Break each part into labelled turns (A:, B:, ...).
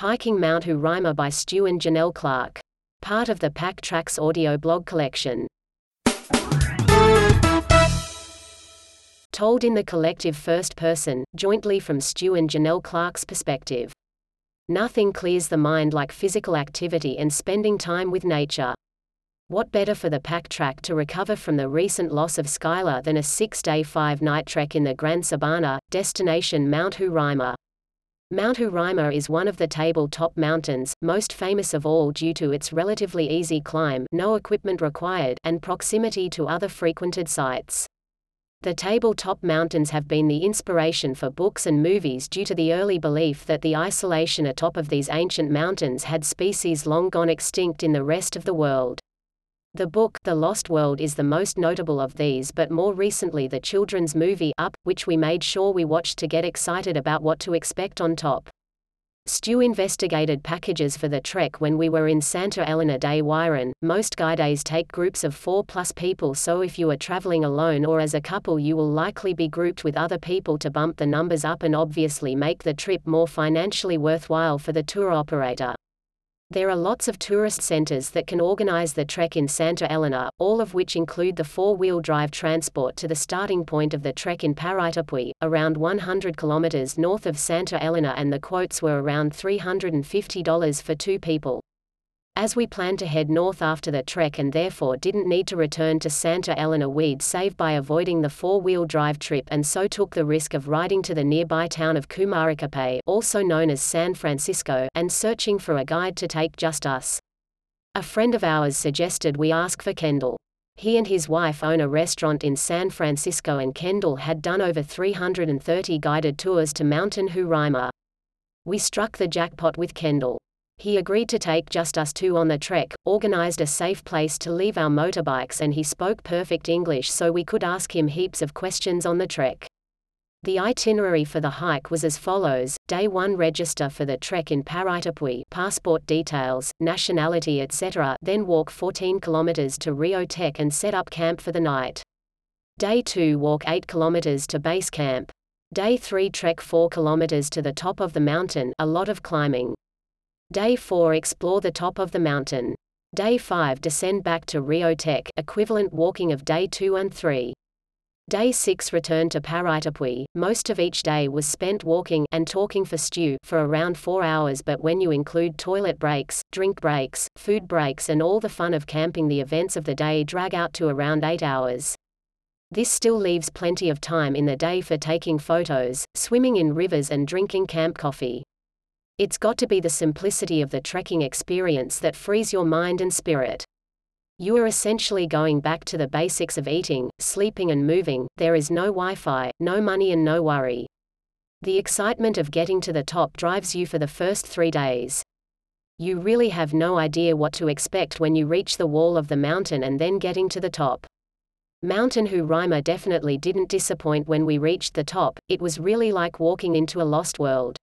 A: Hiking Mount Roraima by Stu and Janell Clarke. Part of the Pack Tracks audio blog collection. Told in the collective first person, jointly from Stu and Janell Clarke's perspective. Nothing clears the mind like physical activity and spending time with nature. What better for the pack track to recover from the recent loss of Skylar than a six day, five night trek in the Grand Sabana, destination Mount Roraima? Mount Roraima is one of the table-top mountains, most famous of all due to its relatively easy climb no equipment required and proximity to other frequented sites. The tabletop mountains have been the inspiration for books and movies due to the early belief that the isolation atop of these ancient mountains had species long gone extinct in the rest of the world. The book The Lost World is the most notable of these but more recently the children's movie Up, which we made sure we watched to get excited about what to expect on top. Stu investigated packages for the trek when we were in Santa Elena de Uairén. Most guides take groups of 4 plus people so if you are traveling alone or as a couple you will likely be grouped with other people to bump the numbers up and obviously make the trip more financially worthwhile for the tour operator. There are lots of tourist centers that can organize the trek in Santa Elena, all of which include the four-wheel drive transport to the starting point of the trek in Paraitepui, around 100 kilometers north of Santa Elena and the quotes were around $350 for two people as we planned to head north after the trek and therefore didn't need to return to Santa Elena we'd save by avoiding the four-wheel drive trip and so took the risk of riding to the nearby town of Kumarakapay also known as San Francisco and searching for a guide to take just us. A friend of ours suggested we ask for Kendall. He and his wife own a restaurant in San Francisco and Kendall had done over 330 guided tours to Mountain Roraima. We struck the jackpot with Kendall. He agreed to take just us two on the trek, organized a safe place to leave our motorbikes and he spoke perfect English so we could ask him heaps of questions on the trek. The itinerary for the hike was as follows, Day 1 register for the trek in Paraitepui passport details, nationality etc. then walk 14 kilometers to Rio Tek and set up camp for the night. Day 2 walk 8 kilometers to base camp. Day 3 trek 4 kilometers to the top of the mountain a lot of climbing. Day 4 explore the top of the mountain. Day 5 descend back to Rio Tek equivalent walking of day 2 and 3. Day 6 return to Paraitepui. Most of each day was spent walking and talking for Stu for around 4 hours but when you include toilet breaks, drink breaks, food breaks and all the fun of camping the events of the day drag out to around 8 hours. This still leaves plenty of time in the day for taking photos, swimming in rivers and drinking camp coffee. It's got to be the simplicity of the trekking experience that frees your mind and spirit. You are essentially going back to the basics of eating, sleeping, and moving. There is no Wi Fi, no money, and no worry. The excitement of getting to the top drives you for the first three days. You really have no idea what to expect when you reach the wall of the mountain and then getting to the top. Mountain Roraima definitely didn't disappoint when we reached the top, it was really like walking into a lost world.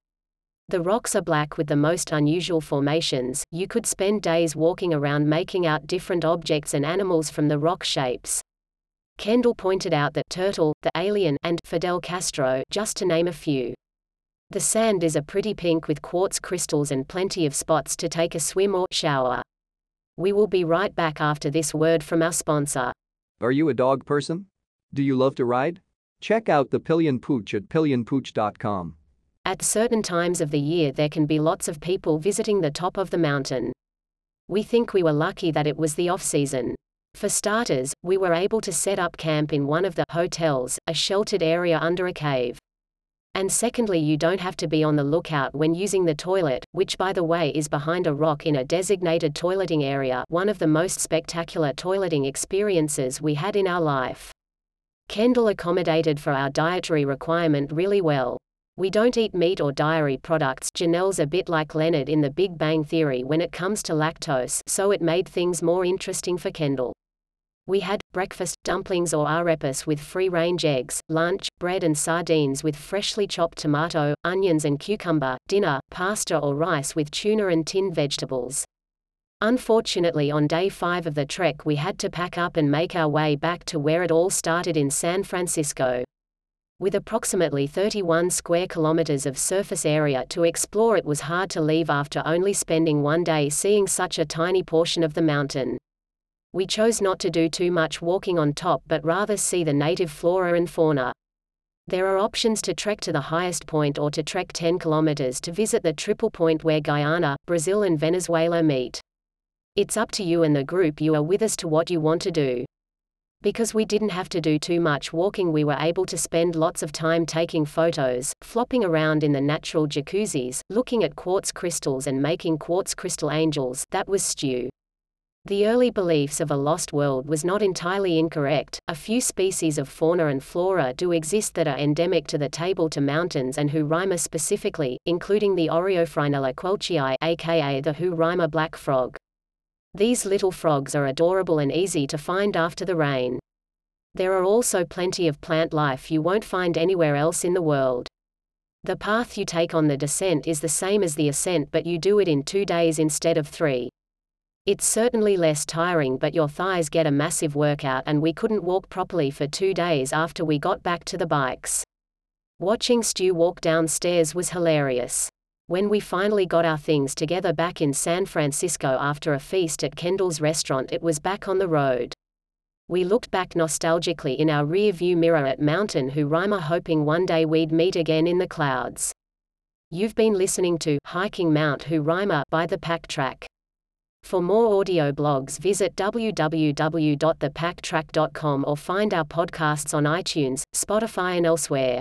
A: The rocks are black with the most unusual formations. You could spend days walking around making out different objects and animals from the rock shapes. Kendall pointed out that Turtle, the Alien, and Fidel Castro, just to name a few. The sand is a pretty pink with quartz crystals and plenty of spots to take a swim or shower. We will be right back after this word from our sponsor.
B: Are you a dog person? Do you love to ride? Check out the Pillion Pooch at pillionpooch.com.
A: At certain times of the year there can be lots of people visiting the top of the mountain. We think we were lucky that it was the off-season. For starters, we were able to set up camp in one of the hotels, a sheltered area under a cave. And secondly you don't have to be on the lookout when using the toilet, which by the way is behind a rock in a designated toileting area one of the most spectacular toileting experiences we had in our life. Kendall accommodated for our dietary requirement really well. We don't eat meat or dairy products Janell's a bit like Leonard in The Big Bang Theory when it comes to lactose so it made things more interesting for Kendall. We had, breakfast, dumplings or arepas with free-range eggs, lunch, bread and sardines with freshly chopped tomato, onions and cucumber, dinner, pasta or rice with tuna and tinned vegetables. Unfortunately on day 5 of the trek we had to pack up and make our way back to where it all started in San Francisco. With approximately 31 square kilometers of surface area to explore it was hard to leave after only spending one day seeing such a tiny portion of the mountain. We chose not to do too much walking on top but rather see the native flora and fauna. There are options to trek to the highest point or to trek 10 kilometers to visit the triple point where Guyana, Brazil and Venezuela meet. It's up to you and the group you are with as to what you want to do. Because we didn't have to do too much walking we were able to spend lots of time taking photos, flopping around in the natural jacuzzis, looking at quartz crystals and making quartz crystal angels that was Stu. The early beliefs of a lost world was not entirely incorrect. A few species of fauna and flora do exist that are endemic to the Tabletop Mountains and Roraima specifically, including the Oreophrynella quelchii aka the Roraima black frog. These little frogs are adorable and easy to find after the rain. There are also plenty of plant life you won't find anywhere else in the world. The path you take on the descent is the same as the ascent but you do it in two days instead of three. It's certainly less tiring but your thighs get a massive workout and we couldn't walk properly for two days after we got back to the bikes. Watching Stu walk downstairs was hilarious. When we finally got our things together back in San Francisco after a feast at Kendall's restaurant, it was back on the road. We looked back nostalgically in our rear view mirror at Mountain Roraima, hoping one day we'd meet again in the clouds. You've been listening to Hiking Mount Roraima by the Pack Track. For more audio blogs, visit www.thepacktrack.com or find our podcasts on iTunes, Spotify, and elsewhere.